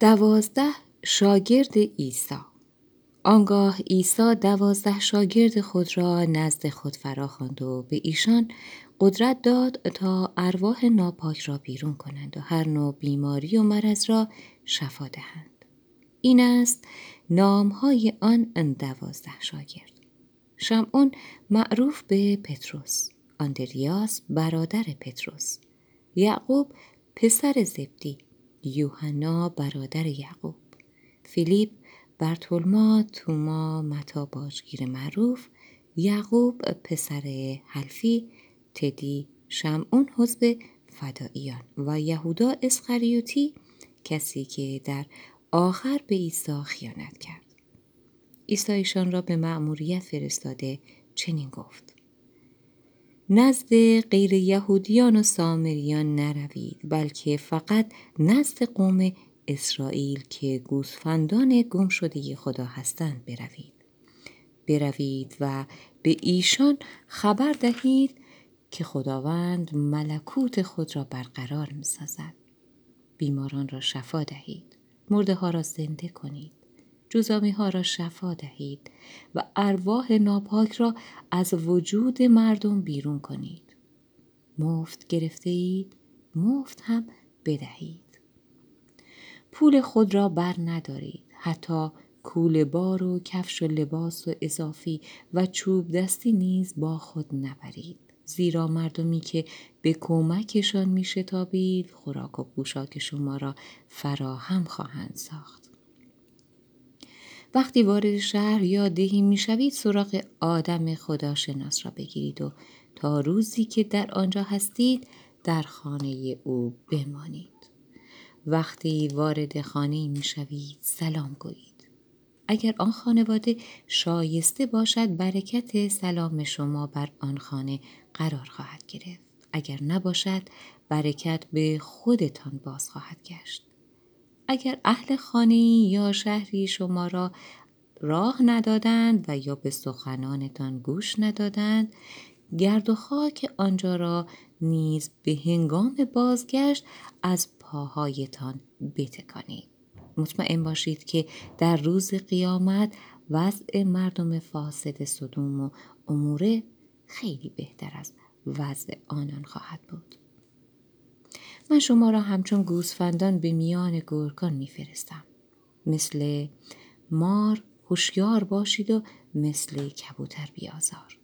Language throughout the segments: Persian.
دوازده شاگرد عیسی. آنگاه عیسی دوازده شاگرد خود را نزد خود فراخواند و به ایشان قدرت داد تا ارواح ناپاک را بیرون کنند و هر نوع بیماری و مرض را شفا دهند. این است نامهای آن دوازده شاگرد. شمعون معروف به پتروس آندریاس برادر پتروس یعقوب پسر زبدی یوحنا برادر یعقوب. فیلیپ برتولما توما متا باجگیر معروف یعقوب پسر حلفی تدی شمعون حزب فداییان و یهودا اسخریوتی کسی که در آخر به عیسی خیانت کرد. عیسی ایشان را به مأموریت فرستاده چنین گفت نزد غیر یهودیان و سامریان نروید بلکه فقط نزد قوم اسرائیل که گوسفندان گم شده خدا هستند بروید. بروید و به ایشان خبر دهید که خداوند ملکوت خود را برقرار می سازد. بیماران را شفا دهید. مرده ها را زنده کنید. جزامی ها را شفا دهید و ارواح ناپاک را از وجود مردم بیرون کنید. مفت گرفته اید، مفت هم بدهید. پول خود را بر ندارید. حتی کول بار و کفش و لباس و اضافی و چوب دستی نیز با خود نبرید. زیرا مردمی که به کمکشان می شتابید خوراک و پوشاک شما را فراهم خواهند ساخت. وقتی وارد شهر یا دهی می‌شوید سراغ آدم خداشناس را بگیرید و تا روزی که در آنجا هستید در خانه او بمانید. وقتی وارد خانه می‌شوید سلام گویید. اگر آن خانواده شایسته باشد برکت سلام شما بر آن خانه قرار خواهد گرفت. اگر نباشد برکت به خودتان باز خواهد گشت. اگر اهل خانه یا شهری شما را راه ندادند و یا به سخنانتان گوش ندادند گرد و خاک آنجا را نیز به هنگام بازگشت از پاهایتان بتکانید. مطمئن باشید که در روز قیامت وضع مردم فاسد صدوم و اموره خیلی بهتر از وضع آنان خواهد بود. من شما را همچون گوسفندان به میان گرگان میفرستم. مثل مار هوشیار باشید و مثل کبوتر بیازار.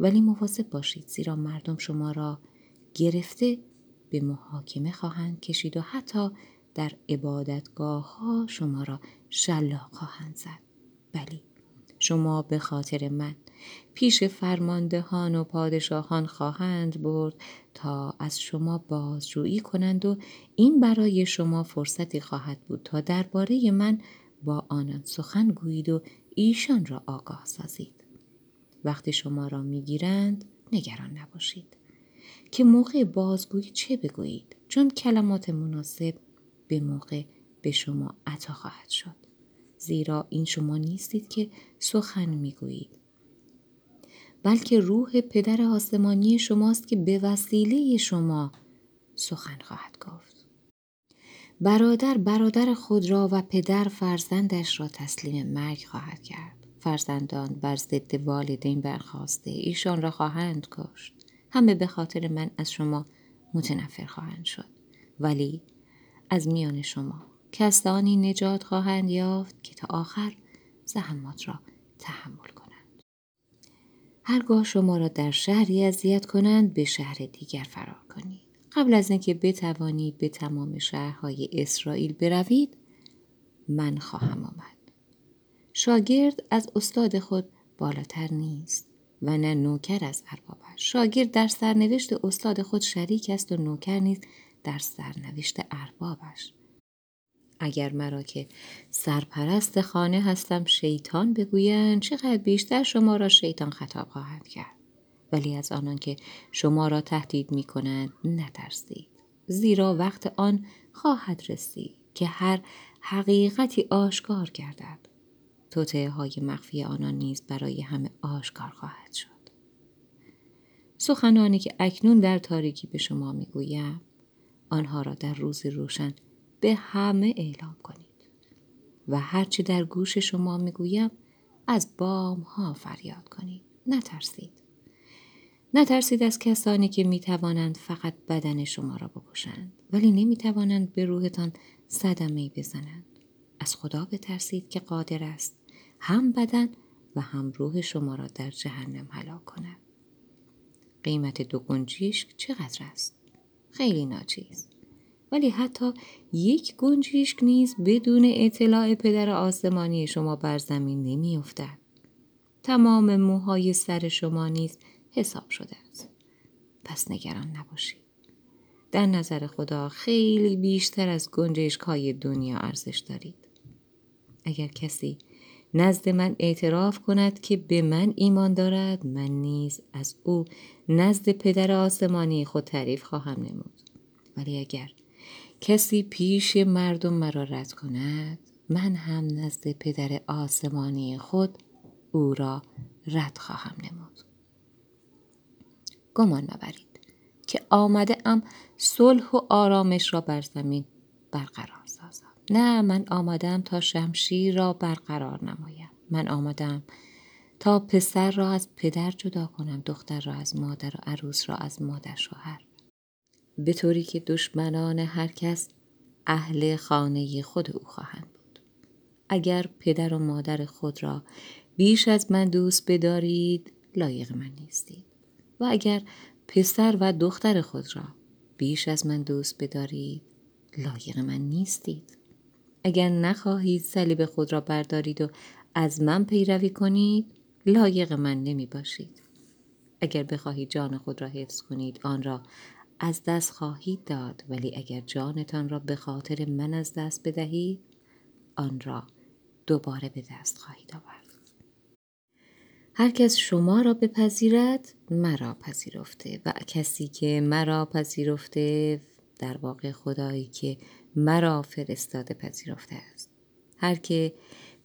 ولی مواظب باشید زیرا مردم شما را گرفته به محاکمه خواهند کشید و حتی در عبادتگاه ها شما را شلاق خواهند زد. بلی شما به خاطر من پیش فرماندهان و پادشاهان خواهند برد تا از شما بازجویی کنند و این برای شما فرصتی خواهد بود تا درباره من با آنان سخن گویید و ایشان را آگاه سازید. وقتی شما را می‌گیرند نگران نباشید. که موقع بازگویی چه بگویید؟ چون کلمات مناسب به موقع به شما عطا خواهد شد. زیرا این شما نیستید که سخن می‌گویید. بلکه روح پدر آسمانی شماست که به وسیله شما سخن خواهد گفت. برادر برادر خود را و پدر فرزندش را تسلیم مرگ خواهد کرد. فرزندان بر ضد والدین برخواسته ایشان را خواهند کشت. همه به خاطر من از شما متنفر خواهند شد. ولی از میان شما کسانی نجات خواهند یافت که تا آخر زحمات را تحمل کنند. هرگاه شما را در شهری اذیت کنند به شهر دیگر فرار کنید. قبل از اینکه بتوانید به تمام شهرهای اسرائیل بروید من خواهم آمد. شاگرد از استاد خود بالاتر نیست و نه نوکر از اربابش شاگرد در سرنوشت استاد خود شریک است و نوکر نیز در سرنوشت اربابش اگر مرا که سرپرست خانه هستم شیطان بگویند چقدر بیشتر شما را شیطان خطاب خواهد کرد. ولی از آنان که شما را تهدید می کنند نترسید. زیرا وقت آن خواهد رسید که هر حقیقتی آشکار گردد. توطعه های مخفی آنان نیز برای همه آشکار خواهد شد. سخنانی که اکنون در تاریکی به شما می‌گویم آنها را در روز روشن به همه اعلام کنید. و هرچی در گوش شما می‌گویم از بام ها فریاد کنید. نترسید. نترسید از کسانی که می توانند فقط بدن شما را بکشند ولی نمی توانند به روحتان صدمه بزنند. از خدا بترسید که قادر است هم بدن و هم روح شما را در جهنم هلاک کند. قیمت دو گنجیشک چقدر است؟ خیلی ناچیز. ولی حتی یک گنجیشک نیز بدون اطلاع پدر آسمانی شما بر زمین نمیافتد. تمام موهای سر شما نیز حساب شده است. پس نگران نباشید. در نظر خدا خیلی بیشتر از گنجشک های دنیا ارزش دارید. اگر کسی نزد من اعتراف کند که به من ایمان دارد من نیز از او نزد پدر آسمانی خود تعریف خواهم نمود. ولی اگر کسی پیش مردم مرا رد کند؟ من هم نزد پدر آسمانی خود او را رد خواهم نمود. گمان نبرید که آمده ام صلح و آرامش را بر زمین برقرار سازم نه من آمدم تا شمشیر را برقرار نمایم من آمدم تا پسر را از پدر جدا کنم دختر را از مادر و عروس را از مادر شوهر. به طوری که دشمنان هر کس اهل خانه خود او خواهند بود. اگر پدر و مادر خود را بیش از من دوست بدارید لایق من نیستید. و اگر پسر و دختر خود را بیش از من دوست بدارید لایق من نیستید. اگر نخواهید صلیب خود را بردارید و از من پیروی کنید لایق من نمی باشید. اگر بخواهید جان خود را حفظ کنید آن را از دست خواهید داد ولی اگر جانتان را به خاطر من از دست بدهید آن را دوباره به دست خواهید آورد هر کس شما را بپذیرد مرا پذیرفته و کسی که مرا پذیرفته در واقع خدایی که مرا فرستاده پذیرفته است. هر که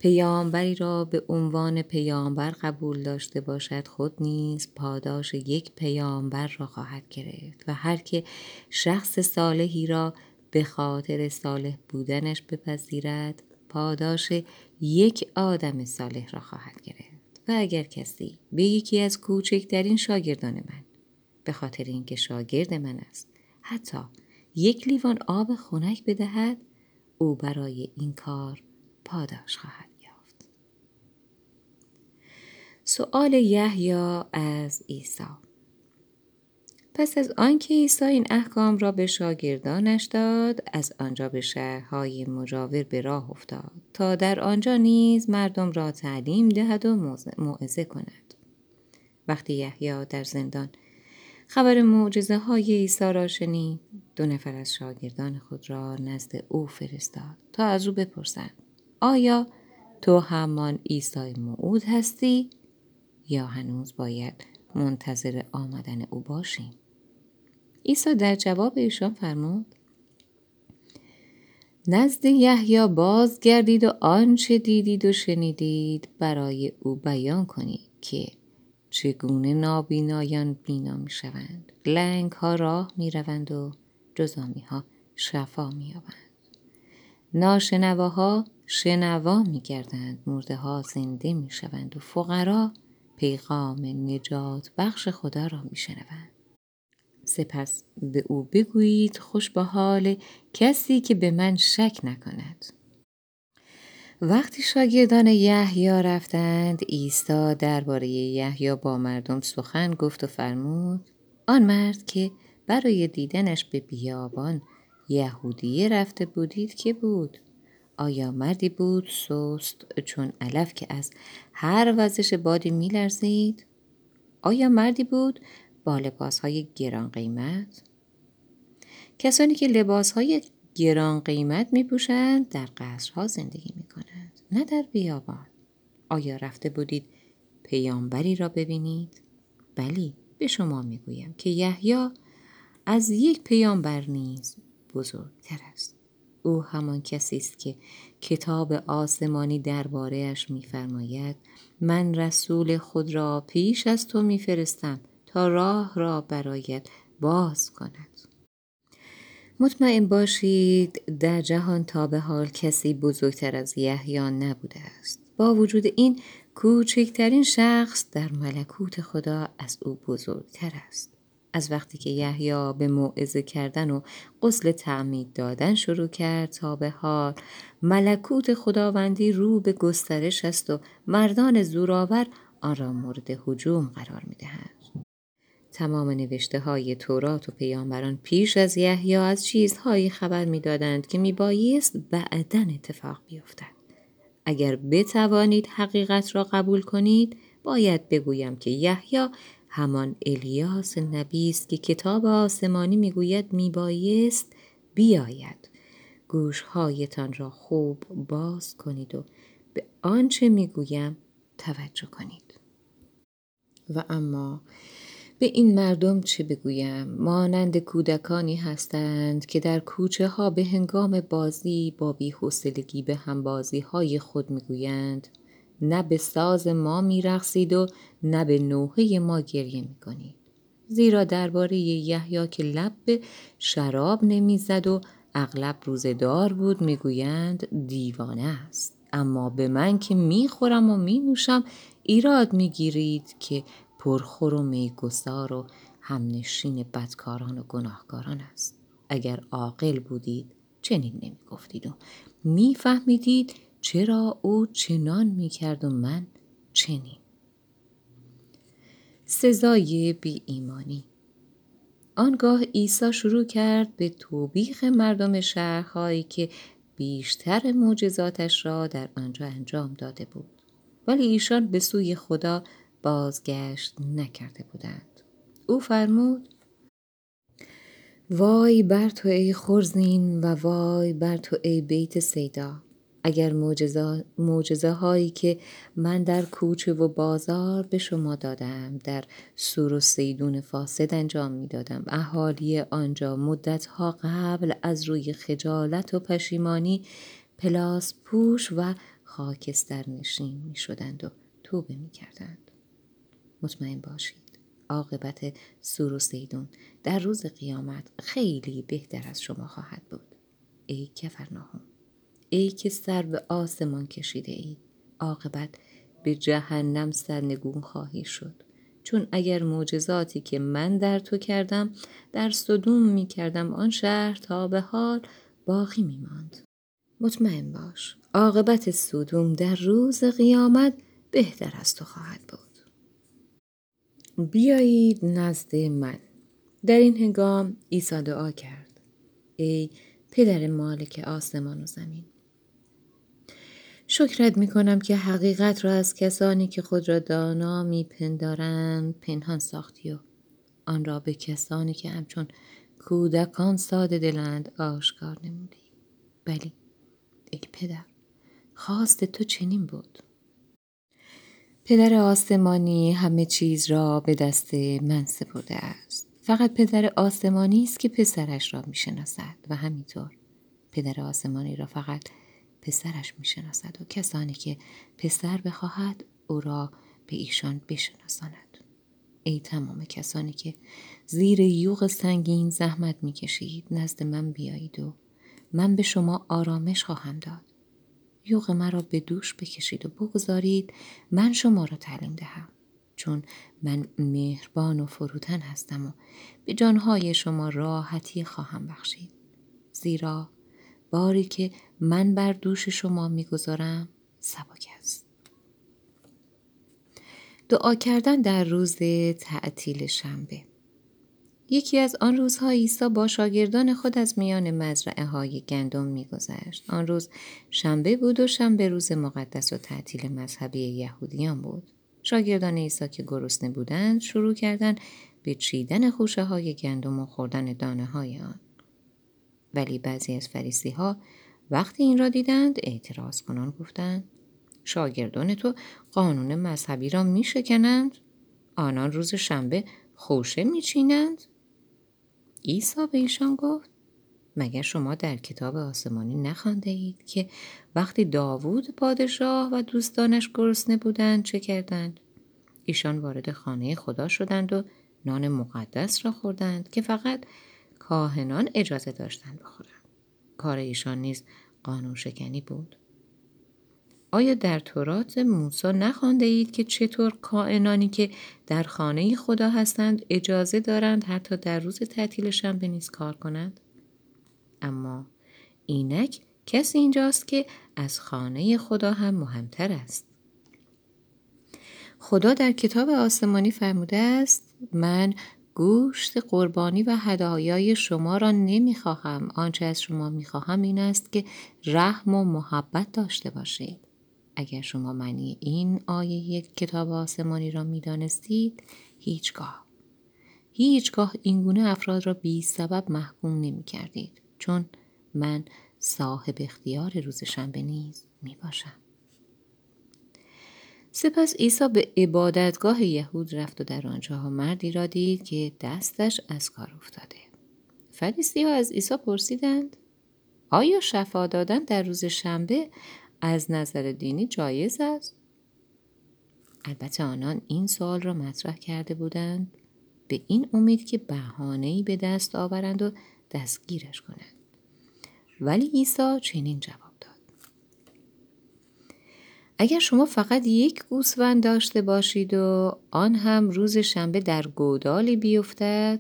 پیامبری را به عنوان پیامبر قبول داشته باشد خود نیز پاداش یک پیامبر را خواهد گرفت و هر که شخص صالحی را به خاطر صالح بودنش بپذیرد پاداش یک آدم صالح را خواهد گرفت. و اگر کسی به یکی از کوچکترین شاگردان من به خاطر اینکه شاگرد من است حتی یک لیوان آب خنک بدهد او برای این کار پاداش خواهد یافت سؤال یحیی از عیسی. پس از آنکه عیسی این احکام را به شاگردانش داد از آنجا به شهرهای مجاور به راه افتاد تا در آنجا نیز مردم را تعلیم دهد و موعظه کند. وقتی یحیی در زندان خبر معجزه های عیسی را شنید دو نفر از شاگردان خود را نزد او فرستاد تا از او بپرسند آیا تو همان عیسی موعود هستی؟ یا هنوز باید منتظر آمدن او باشیم؟ عیسی در جواب ایشان فرمود نزد یحیی بازگردید و آنچه دیدید و شنیدید برای او بیان کنید که چگونه نابینایان بینا می شوند لنگ ها راه می روند و جزامی ها شفا می یابند ناشنواها شنوا می گردند مرده ها زنده می شوند و فقرا پیغام نجات بخش خدا را می شنوند سپس به او بگویید خوش به حال کسی که به من شک نکند. وقتی شاگردان یحیی رفتند عیسی درباره یحیی با مردم سخن گفت و فرمود آن مرد که برای دیدنش به بیابان یهودیه رفته بودید که بود؟ آیا مردی بود سست چون علف که از هر وزش بادی میلرزید؟ آیا مردی بود با لباس های گران قیمت؟ کسانی که لباس های گران قیمت می پوشند در قصرها زندگی می کنند نه در بیابان. آیا رفته بودید پیامبری را ببینید؟ بلی به شما می گویم که یحیی از یک پیامبر نیز بزرگتر است. او همان کسی است که کتاب آسمانی دربارهاش میفرماید من رسول خود را پیش از تو میفرستم تا راه را برایت باز کند. مطمئن باشید در جهان تا به حال کسی بزرگتر از یحیی نبوده است. با وجود این کوچکترین شخص در ملکوت خدا از او بزرگتر است. از وقتی که یحیی به موعظه کردن و غسل تعمید دادن شروع کرد تا به حال ملکوت خداوندی رو به گسترش است و مردان زورآور آن را مورد هجوم قرار می‌دهند. تمام نوشته های تورات و پیامبران پیش از یحیی از چیزهایی خبر می‌دادند که میبایست بعدا اتفاق بیفتد. اگر بتوانید حقیقت را قبول کنید باید بگویم که یحیی همان الیاس نبی است که کتاب آسمانی می‌گوید میبایست بیاید. گوشهایتان را خوب باز کنید و به آنچه می‌گویم توجه کنید. و اما به این مردم چه بگویم؟ مانند کودکانی هستند که در کوچه ها به هنگام بازی با بیحوصلگی به همبازی های خود می‌گویند. نه به ساز ما میرقصید و نه به نوحه ما گریه می‌کنید. زیرا درباره یحیی که لب به شراب نمی‌زد و اغلب روزدار بود می‌گویند دیوانه است. اما به من که می‌خورم و مینوشم ایراد می‌گیرید که پرخور و میگسار و همنشین بدکاران و گناهکاران است. اگر عاقل بودید چنین نمی‌گفتید و میفهمیدید چرا او چنان می‌کرد و من چنین؟ سزای بی ایمانی آنگاه عیسی شروع کرد به توبیخ مردم شهرهایی که بیشتر معجزاتش را در آنجا انجام داده بود. ولی ایشان به سوی خدا بازگشت نکرده بودند. او فرمود وای بر تو ای خرزین و وای بر تو ای بیت سیدا. اگر معجزه هایی که من در کوچه و بازار به شما دادم در سور و سیدون فاسد انجام می دادم اهالی آنجا مدت ها قبل از روی خجالت و پشیمانی پلاس پوش و خاکستر نشین می شدند و توبه می کردند. مطمئن باشید. عاقبت سور و سیدون در روز قیامت خیلی بهتر از شما خواهد بود. ای کفرناهم. ای که سر به آسمان کشیده ای عاقبت به جهنم سرنگون خواهی شد. چون اگر معجزاتی که من در تو کردم در صدوم می کردم آن شهر تا به حال باقی می ماند. مطمئن باش عاقبت صدوم در روز قیامت بهتر از تو خواهد بود. بیایید نزد من. در این هنگام عیسی دعا کرد. ای پدر مالک آسمان و زمین شکرت می کنم که حقیقت را از کسانی که خود را دانا می پندارند پنهان ساختی و آن را به کسانی که همچون کودکان ساده دلند آشکار نمودی. بلی ای پدر خواست تو چنین بود. پدر آسمانی همه چیز را به دست من سپرده است. فقط پدر آسمانی است که پسرش را می شناسد و همینطور پدر آسمانی را فقط پسرش می‌شناسد و کسانی که پسر بخواهد او را به ایشان بشناساند. ای تمام کسانی که زیر یوغ سنگین زحمت می‌کشید نزد من بیایید و من به شما آرامش خواهم داد. یوغ مرا به دوش بکشید و بگذارید من شما را تعلیم دهم. چون من مهربان و فروتن هستم و به جانهای شما راحتی خواهم بخشید. زیرا باری که من بر دوش شما می‌گذارم سبک است. دعا کردن در روز تعطیل شنبه. یکی از آن روزها عیسی با شاگردان خود از میان مزرعه های گندم میگذشت. آن روز شنبه بود و شنبه روز مقدس و تعطیل مذهبی یهودیان بود. شاگردان عیسی که گرسنه بودند شروع کردند به چیدن خوشه های گندم و خوردن دانه های آن. ولی بعضی از فریسی ها وقتی این را دیدند اعتراض کنان گفتند شاگردان تو قانون مذهبی را می شکنند؟ آنان روز شنبه خوشه می چینند؟ ایسا به ایشان گفت مگر شما در کتاب آسمانی نخوانده اید که وقتی داوود پادشاه و دوستانش گرسنه بودند چه کردند؟ ایشان وارد خانه خدا شدند و نان مقدس را خوردند که فقط کاهنان اجازه داشتند بخورند کار ایشان نیز قانون شکنی بود آیا در تورات موسی نخوانده اید که چطور کائنانی که در خانه خدا هستند اجازه دارند حتی در روز تعطیل شنبه نیز کار کنند؟ اما اینک کسی اینجاست که از خانه خدا هم مهمتر است. خدا در کتاب آسمانی فرموده است من گوشت قربانی و هدایای شما را نمی‌خواهم. آنچه از شما می‌خواهم این است که رحم و محبت داشته باشید. اگر شما معنی این آیه یک کتاب آسمانی را می‌دانستید هیچگاه هیچگاه اینگونه افراد را بی سبب محکوم نمی کردید چون من صاحب اختیار روز شنبه نیز می باشم. سپس عیسی به عبادتگاه یهود رفت و در آنجاها مردی را دید که دستش از کار افتاده. فریسی ها از عیسی پرسیدند آیا شفا دادن در روز شنبه از نظر دینی جایز است؟ البته آنان این سوال را مطرح کرده بودند به این امید که بهانه‌ای به دست آورند و دستگیرش کنند. ولی عیسی چنین جواب. اگر شما فقط یک گوسفند داشته باشید و آن هم روز شنبه در گودالی بیفتد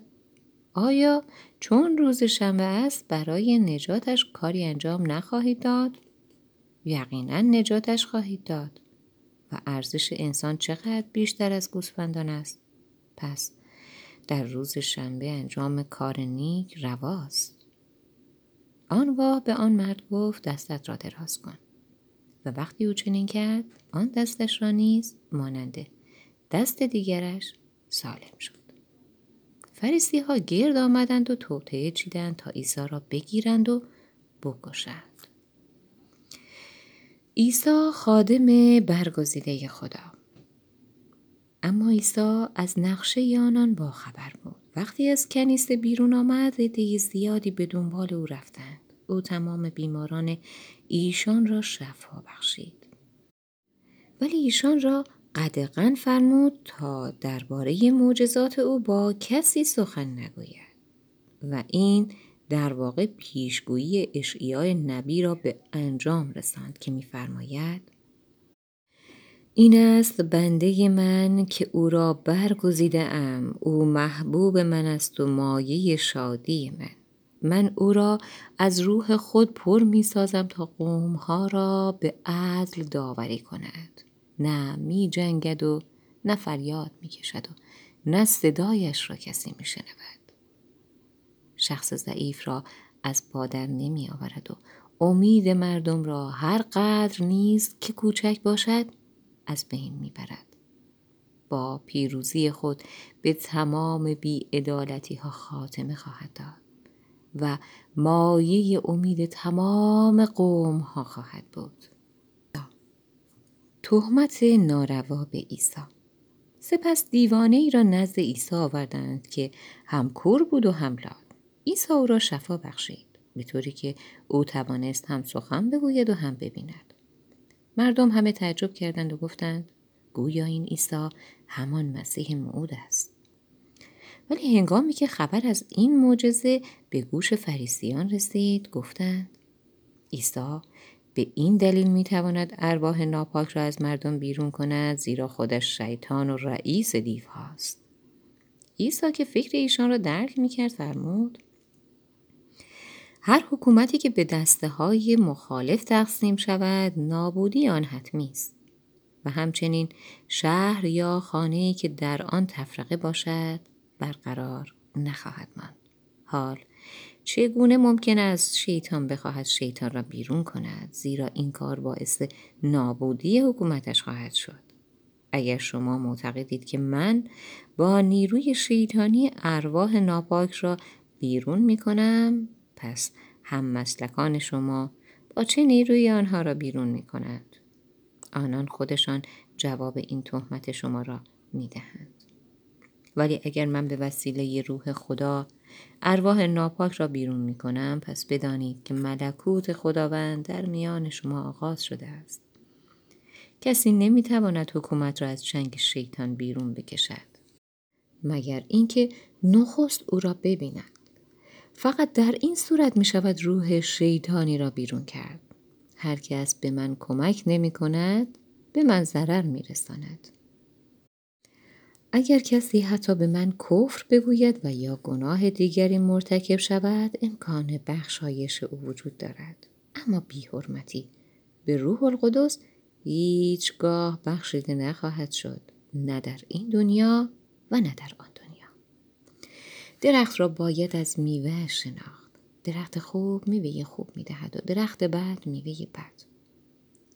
آیا چون روز شنبه است برای نجاتش کاری انجام نخواهید داد؟ یقینا نجاتش خواهید داد و ارزش انسان چقدر بیشتر از گوسفندان است؟ پس در روز شنبه انجام کار نیک رواست. آنگاه به آن مرد گفت دستت را دراز کن. و وقتی او چنین کرد آن دستش را نیز ماننده دست دیگرش سالم شد. فریسی ها گرد آمدند و توطعه چیدند تا عیسی را بگیرند و بکشند. عیسی خادم برگزیده خدا. اما عیسی از نقشه آنان با خبر بود. وقتی از کنیسه بیرون آمد عده زیادی به دنبال او رفتند. او تمام بیماران ایشان را شفا بخشید. ولی ایشان را قدغن فرمود تا درباره معجزات او با کسی سخن نگوید و این در واقع پیشگویی اشعیای نبی را به انجام رساند که میفرماید این است بنده من که او را برگزیده ام او محبوب من است و مایه شادی من. من او را از روح خود پر می سازم تا قومها را به عدل داوری کند. نه می جنگد و نه فریاد می کشد و نه صدایش را کسی می شنود شخص ضعیف را از پادر نمی آورد و امید مردم را هر قدر نیست که کوچک باشد از بین می برد. با پیروزی خود به تمام بیعدالتی ها خاتمه خواهد داد. و مایه امید تمام قوم ها خواهد بود. تهمت ناروا به عیسی. سپس دیوانه ای را نزد عیسی آوردند که هم کور بود و هم لال عیسی او را شفا بخشید به طوری که او توانست هم سخن بگوید و هم ببیند. مردم همه تعجب کردند و گفتند گویا این عیسی همان مسیح موعود است. ولی هنگامی که خبر از این معجزه به گوش فریسیان رسید گفتند عیسی به این دلیل می‌تواند ارواح ناپاک را از مردم بیرون کند زیرا خودش شیطان و رئیس دیو هاست. عیسی که فکر ایشان را درک می‌کرد فرمود هر حکومتی که به دسته های مخالف تقسیم شود نابودی آن حتمی است و همچنین شهر یا خانه‌ای که در آن تفرقه باشد برقرار نخواهد ماند حال چگونه ممکن است شیطان بخواهد شیطان را بیرون کند زیرا این کار باعث نابودی حکومتش خواهد شد اگر شما معتقدید که من با نیروی شیطانی ارواح ناپاک را بیرون می کنم پس هم مسلکان شما با چه نیروی آنها را بیرون می کند؟ آنان خودشان جواب این تهمت شما را می دهند. ولی اگر من به وسیله روح خدا ارواح ناپاک را بیرون می کنم پس بدانید که ملکوت خداوند در میان شما آغاز شده است. کسی نمی تواند حکومت را از چنگ شیطان بیرون بکشد. مگر اینکه نخست او را ببیند. فقط در این صورت می شود روح شیطانی را بیرون کرد هر کس به من کمک نمی کند به من ضرر می رساند. اگر کسی حتی به من کفر بگوید و یا گناه دیگری مرتکب شود امکان بخشایش او وجود دارد. اما بیحرمتی. به روح القدس هیچگاه بخشیده نخواهد شد. نه در این دنیا و نه در آن دنیا. درخت را باید از میوه شناخت. درخت خوب میوه خوب می‌دهد و درخت بد میوه بد.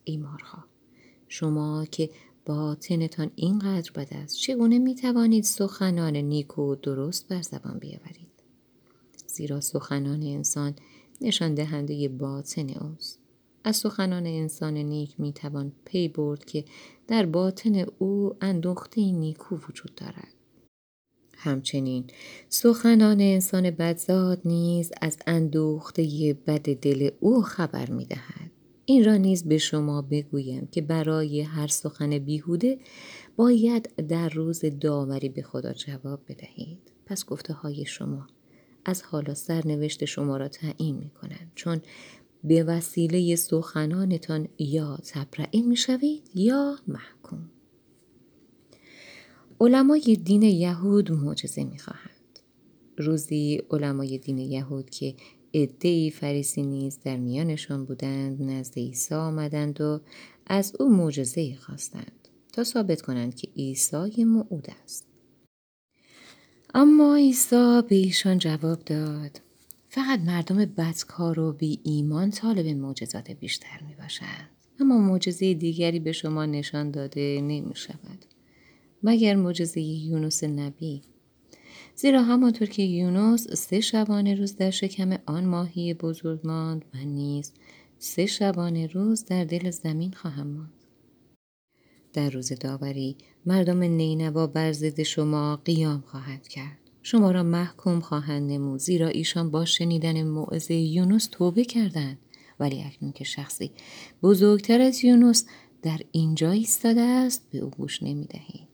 ایمارها شما که باطنتان اینقدر بد است چگونه می توانید سخنان نیک و درست بر زبان بیاورید؟ زیرا سخنان انسان نشان دهنده باطن اوست. از سخنان انسان نیک می توان پی برد که در باطن او اندوخته نیکو وجود دارد. همچنین سخنان انسان بدزاد نیز از اندوخته بد دل او خبر می دهد. این را نیز به شما بگویم که برای هر سخن بیهوده باید در روز داوری به خدا جواب بدهید. پس گفته های شما از حالا سرنوشت شما را تعیین می کنند چون به وسیله سخنانتان یا تبرئه می شوید یا محکوم. علمای دین یهود معجزه می خواهند. روزی علمای دین یهود که عدهای فریسی نیز در میانشان بودند نزد عیسی آمدند و از او معجزه خواستند تا ثابت کنند که عیسی موعود است اما عیسی به ایشان جواب داد فقط مردم بدکار و بی ایمان طالب معجزات بیشتر می باشند. اما معجزه دیگری به شما نشان داده نمی شود. مگر معجزه یونس نبی زیرا همانطور که یونس سه شبانه روز در شکم آن ماهی بزرگ ماند و نیز سه شبانه روز در دل زمین خواهم ماند. در روز داوری مردم نینوا بر ضد شما قیام خواهد کرد. شما را محکوم خواهند نمود زیرا ایشان با شنیدن موعظه یونس توبه کردند. ولی اکنون که شخصی بزرگتر از یونس در اینجا ایستاده است به او گوش نمی‌دهید.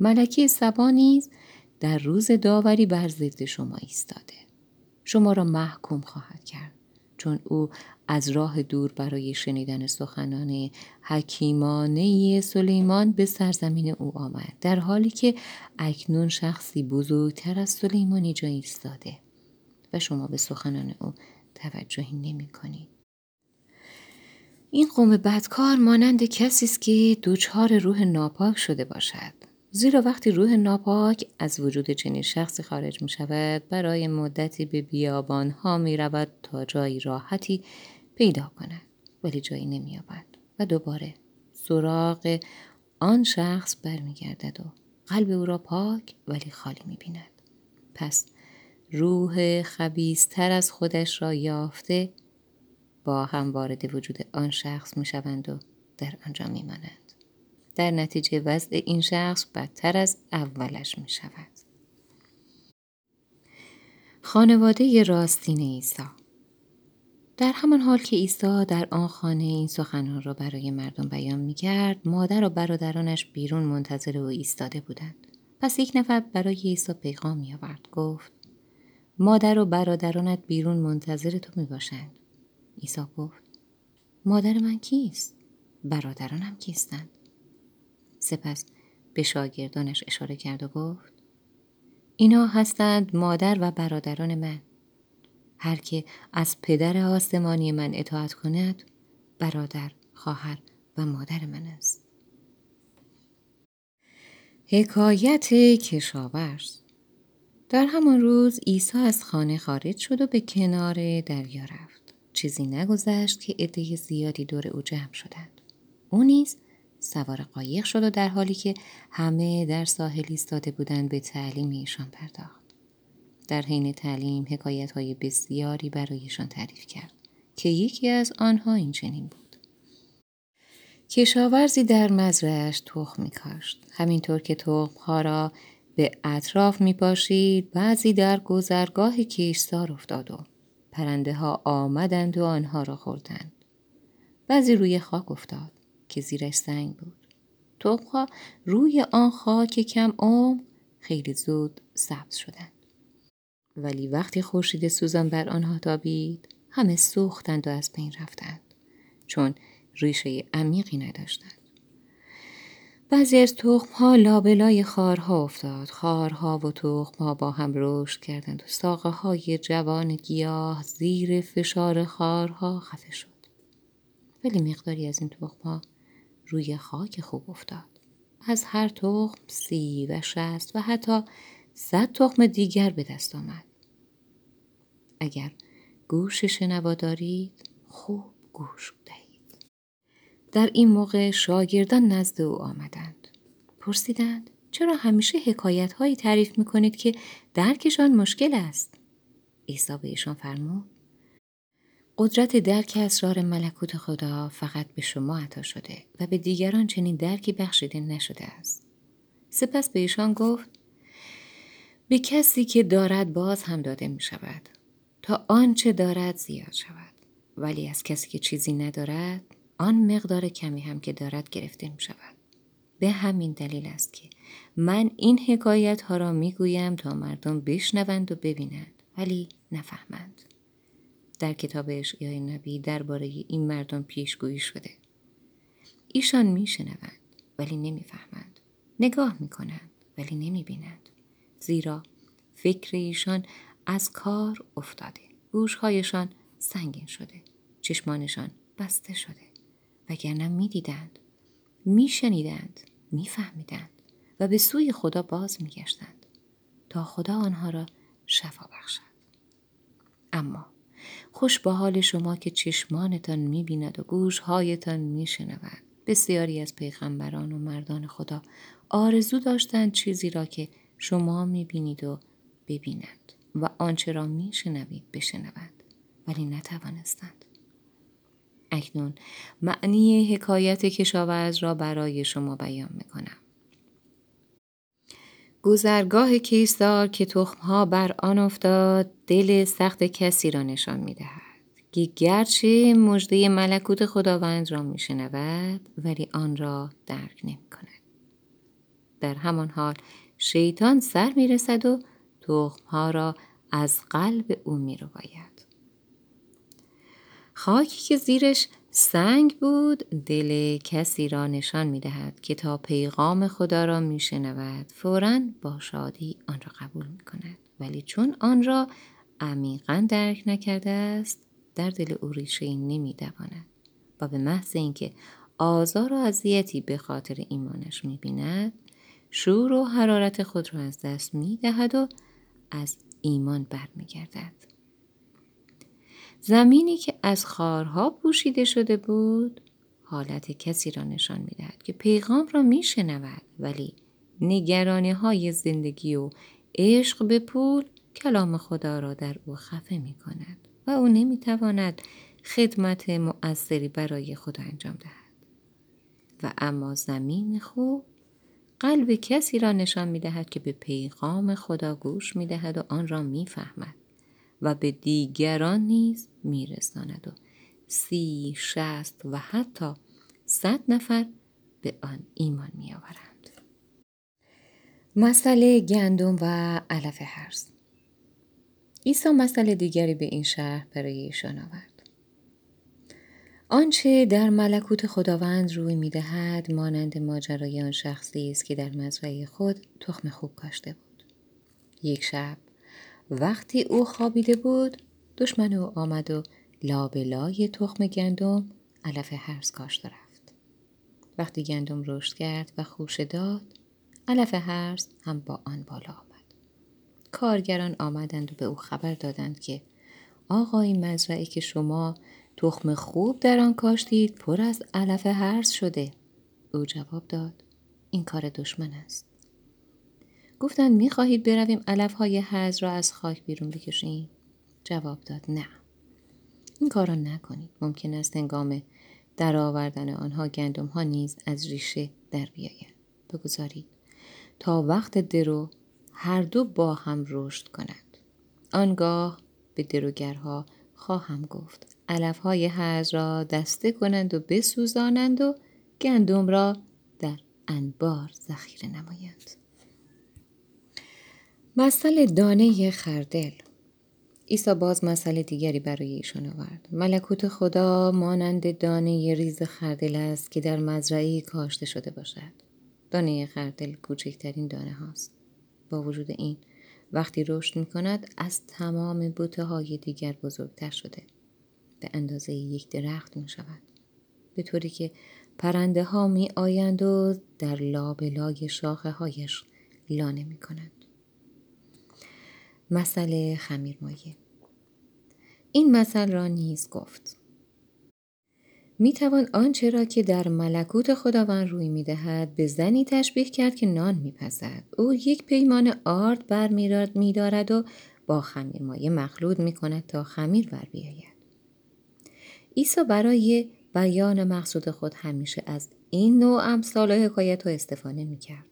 ملکی سبا نیز در روز داوری بر ضد شما ایستاده. شما را محکوم خواهد کرد. چون او از راه دور برای شنیدن سخنان حکیمانه سلیمان به سرزمین او آمد در حالی که اکنون شخصی بزرگتر از سلیمان اینجا ایستاده و شما به سخنان او توجهی نمی کنید. این قوم بدکار مانند کسی است که دوچار روح ناپاک شده باشد. زیرا وقتی روح ناپاک از وجود چنین شخصی خارج می شود برای مدتی به بیابان ها می رود تا جایی راحتی پیدا کند ولی جایی نمی یابد و دوباره سراغ آن شخص برمیگردد و قلب او را پاک ولی خالی می بیند. پس روح خبیستر از خودش را یافته با هم وارد وجود آن شخص می شوند و در آنجا می مانند. در نتیجه وضع این شخص بدتر از اولش می شود. خانواده راستین عیسی. در همان حال که عیسی در آن خانه این سخنان را برای مردم بیان می کرد مادر و برادرانش بیرون منتظر او ایستاده بودند. پس یک نفر برای عیسی پیغام می آورد گفت مادر و برادرانت بیرون منتظر تو می باشند عیسی گفت مادر من کیست؟ برادرانم کیستند؟ سپس به شاگردانش اشاره کرد و گفت اینا هستند مادر و برادران من. هر که از پدر آسمانی من اطاعت کند برادر خواهر و مادر من است. حکایت کشاورز. در همان روز عیسی از خانه خارج شد و به کنار دریا رفت. چیزی نگذشت که عده زیادی دور او جمع شدند. او نیز سوار قایق شد و در حالی که همه در ساحل ایستاده بودند به تعلیم ایشان پرداخت. در حین تعلیم حکایت های بسیاری برایشان تعریف کرد که یکی از آنها این چنین بود. کشاورزی در مزرعش تخم می کاشت. همینطور که تخمها را به اطراف می پاشید بعضی در گذرگاه کشتار افتاد و پرنده ها آمدند و آنها را خوردند. بعضی روی خاک افتاد. که زیرش سنگ بود. توپها روی آن خاک کم عمر خیلی زود سبز شدند. ولی وقتی خورشید سوزان بر آنها تابید همه سوختند و از بین رفتند چون ریشه عمیقی نداشتند بعضی از تخم ها لابلای خارها افتاد خارها و تخم ها با هم رشد کردند و ساقه های جوان گیاه زیر فشار خارها خفه شد ولی مقداری از این تخم ها روی خاک خوب افتاد. از هر تخم سی و شست و حتی صد تخم دیگر به دست آمد. اگر گوش شنوا دارید خوب گوش دهید. در این موقع شاگردان نزد او آمدند. پرسیدند چرا همیشه حکایت هایی تعریف می کنید که درکشان مشکل است؟ عیسی به ایشان فرمود قدرت درک اسرار ملکوت خدا فقط به شما عطا شده و به دیگران چنین درکی بخشیده نشده است. سپس به ایشان گفت به کسی که دارد باز هم داده می شود تا آنچه دارد زیاد شود ولی از کسی که چیزی ندارد آن مقدار کمی هم که دارد گرفته می شود. به همین دلیل است که من این حکایت ها را می گویم تا مردم بشنوند و ببینند ولی نفهمند. در کتاب اشعیای نبی درباره این مردم پیشگویی شده. ایشان میشنوند ولی نمی‌فهمند. نگاه می‌کنند ولی نمی‌بینند. زیرا فکر ایشان از کار افتاده. گوشهایشان سنگین شده. چشمانشان بسته شده. وگرنه می‌دیدند. میشنیدند. میفهمیدند. و به سوی خدا باز میگشتند. تا خدا آنها را شفا بخشد. اما خوش با حال شما که چشمانتان می‌بیند و گوشهایتان میشنود. بسیاری از پیغمبران و مردان خدا آرزو داشتند چیزی را که شما می‌بینید و ببینند و آنچه را میشنوید بشنوند ولی نتوانستند. اکنون معنی حکایت کشاورز را برای شما بیان می‌کنم. گذرگاه کیسار که تخمها بر آن افتاد دل سخت کسی را نشان می دهد گرچه مژده ملکوت خداوند را می شنود ولی آن را درک نمی کند. در همان حال شیطان سر می رسد و تخمها را از قلب او می رو باید. خاکی که زیرش سنگ بود دل کسی را نشان می دهد که تا پیغام خدا را می شنود فورا با شادی آن را قبول می کند ولی چون آن را عمیقا درک نکرده است در دل او ریشه نمی دواند و به محض اینکه آزار و اذیتی به خاطر ایمانش می بیند شور و حرارت خود را از دست می دهد و از ایمان برمیگردد. زمینی که از خارها پوشیده شده بود حالت کسی را نشان می دهد که پیغام را می شنود ولی نگرانی های زندگی و عشق به پول کلام خدا را در او خفه می کند و او نمی تواند خدمت مؤثری برای خدا انجام دهد. و اما زمین خوب قلب کسی را نشان می دهد که به پیغام خدا گوش می دهد و آن را می فهمد و به دیگران نیز میرساند و سی شست و حتی صد نفر به آن ایمان میآورند. مسئله گندم و علف هرز عیسی مسئله دیگری به این شهر برای ایشان آورد. آنچه در ملکوت خداوند روی می‌دهد مانند ماجرای آن شخصی است که در مزرعه خود تخم خوب کاشته بود. یک شب وقتی او خوابیده بود دشمن او آمد و لابلای تخم گندم علف هرز کاشته رفت. وقتی گندم رشد کرد و خوشه داد علف هرز هم با آن بالا آمد. کارگران آمدند و به او خبر دادند که آقا این مزرعه که شما تخم خوب در آن کاشتید پر از علف هرز شده. او جواب داد این کار دشمن است. گفتند می‌خواهید برویم علف های هز را از خاک بیرون بکشیم؟ جواب داد نه. این کار را نکنید. ممکن است هنگام در آوردن آنها گندم ها نیز از ریشه در بیاید. بگذارید تا وقت درو هر دو با هم رشد کنند. آنگاه به دروگرها خواهم گفت علف های هز را دسته کنند و بسوزانند و گندم را در انبار ذخیره نمایند. مثل دانه خردل. عیسی باز مسئله دیگری برای ایشان آورد. ملکوت خدا مانند دانه ریز خردل است که در مزرعه کاشته شده باشد. دانه خردل کوچکترین دانه هاست. با وجود این وقتی رشد می کند از تمام بوته های دیگر بزرگتر شده. به اندازه یک درخت می شود به طوری که پرنده ها می آیند و در لابلای شاخه هایش لانه می کنند. مسئله خمیر مایه این مثل را نیز گفت می توان آنچه را که در ملکوت خداوند روی می دهد به زنی تشبیه کرد که نان می پزد. او یک پیمان آرد بر می دارد و با خمیر مایه مخلوط می کند تا خمیر بر بیاید. عیسی برای بیان مقصود خود همیشه از این نوع امثال و حکایت ها استفاده می کرد.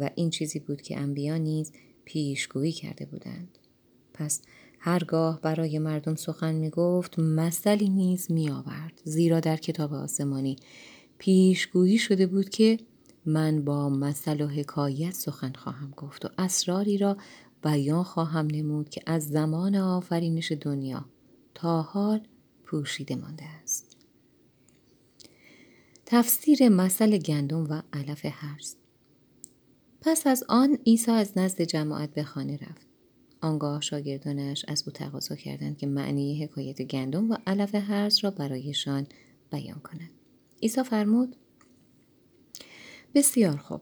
و این چیزی بود که انبیا نیز پیشگویی کرده بودند. پس هرگاه برای مردم سخن می گفت مثلی نیز می آورد. زیرا در کتاب آسمانی پیشگویی شده بود که من با مثل و حکایت سخن خواهم گفت و اسراری را بیان خواهم نمود که از زمان آفرینش دنیا تا حال پوشیده مانده است. تفسیر مثل گندم و علف هرز پس از آن عیسی از نزد جماعت به خانه رفت. آنگاه شاگردانش از او تقاضا کردند که معنی حکایت گندم و علف هرز را برایشان بیان کند. عیسی فرمود بسیار خوب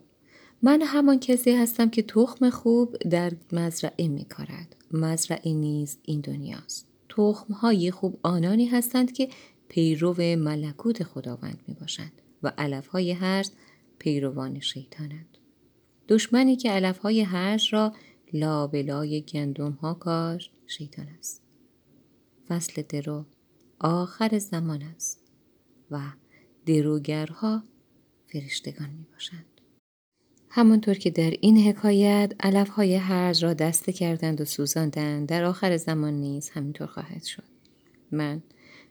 من همان کسی هستم که تخم خوب در مزرعه می کارد. مزرعه نیز این دنیاست. تخم های خوب آنانی هستند که پیرو ملکوت خداوند می باشند و علف های هرز پیروان شیطانند. دشمنی که علف های هرز را لابلای گندم ها کاش شیطان است. فصل درو آخر زمان است و دروگرها فرشتگان می باشند. همانطور که در این حکایت علف های هرز را دسته کردند و سوزاندند در آخر زمان نیز همینطور خواهد شد. من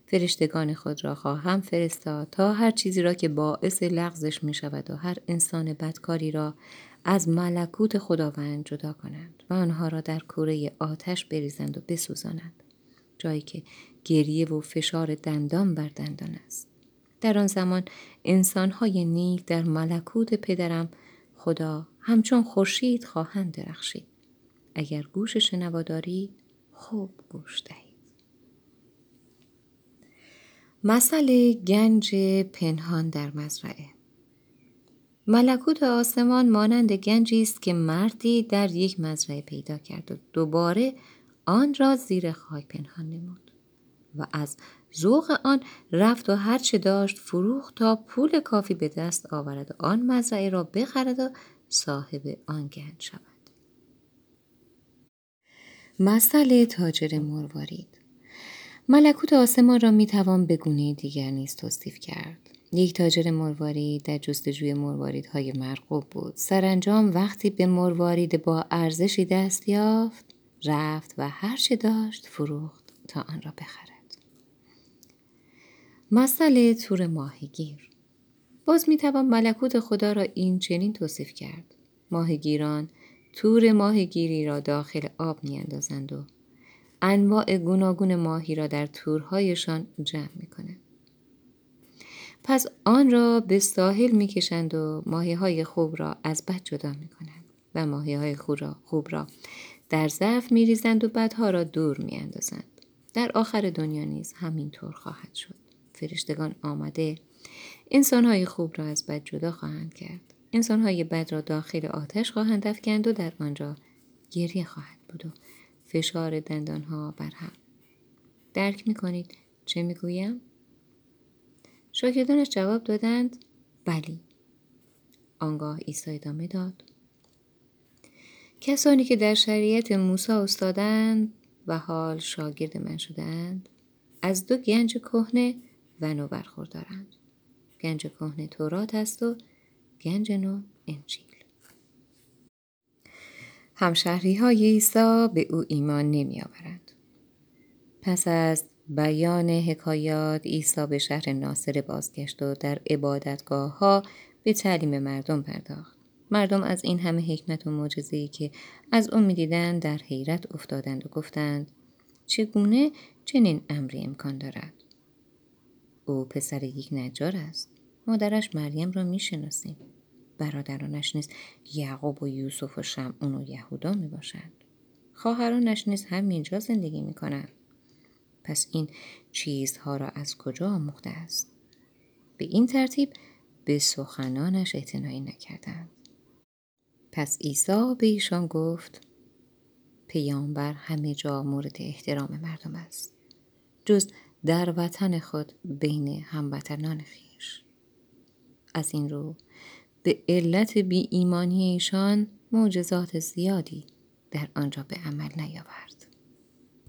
فرشتگان خود را خواهم فرستاد تا هر چیزی را که باعث لغزش می شود و هر انسان بدکاری را از ملکوت خداوند جدا کنند و آنها را در کوره آتش بریزند و بسوزانند. جایی که گریه و فشار دندان بر دندان است. در آن زمان انسانهای نیک در ملکوت پدرم خدا همچون خورشید خواهند درخشید. اگر گوش شنوا دارید خوب گوش دهید مسئله گنج پنهان در مزرعه. ملکوت آسمان مانند گنجی است که مردی در یک مزرعه پیدا کرد و دوباره آن را زیر خاک پنهان نمود و از ذوق آن رفت و هرچه داشت فروخت تا پول کافی به دست آورد و آن مزرعه را بخرد و صاحب آن گنج شود. مسئله تاجر مروارید. ملکوت آسمان را می توان به گونه دیگر نیز توصیف کرد. یک تاجر مروارید در جستجوی مرواریدهای مرغوب بود. سرانجام وقتی به مروارید با ارزشی دست یافت رفت و هر چه داشت فروخت تا آن را بخرد. مسئله تور ماهیگیر. باز می‌توان ملکوت خدا را این چنین توصیف کرد. ماهیگیران تور ماهیگیری را داخل آب میاندازند و انواع گوناگون ماهی را در تورهایشان جمع می‌کنند. پس آن را به ساحل می‌کشند و ماهی های خوب را از بد جدا می‌کنند و ماهی های خوب را, در ظرف میریزند و بدها را دور میاندازند. در آخر دنیا نیز همینطور خواهد شد. فرشتگان آمده انسانهای خوب را از بد جدا خواهند کرد. انسانهای بد را داخل آتش خواهند افکند و در آنجا گریه خواهد بود و فشار دندانها بر هم. درک می‌کنید چه می‌گویم؟ شاگردانش جواب دادند بلی آنگاه عیسی ادامه داد. کسانی که در شریعت موسی استادند و حال شاگرد من شدند از دو گنج کهنه و نو برخوردارند. گنج کهنه تورات است و گنج نو انجیل. همشهری های عیسی به او ایمان نمی آورند. پس از بیان حکایات عیسی به شهر ناصر بازگشت و در عبادتگاه ها به تعلیم مردم پرداخت. مردم از این همه حکمت و معجزه‌ای که از او می‌دیدند در حیرت افتادند و گفتند چگونه چنین امری امکان دارد او پسر یک نجار است مادرش مریم را می‌شناسیم برادرانش نیز یعقوب و یوسف و شمعون و یهودا می باشند. خواهرانش نیز همینجا زندگی می کنند. پس این چیزها را از کجا آموخته است؟ به این ترتیب به سخنانش اعتنایی نکردند. پس عیسی به ایشان گفت پیامبر همه جا مورد احترام مردم است جز در وطن خود بین هموطنان خیش از این رو به علت بی ایمانی ایشان معجزات زیادی در آنجا به عمل نیاورد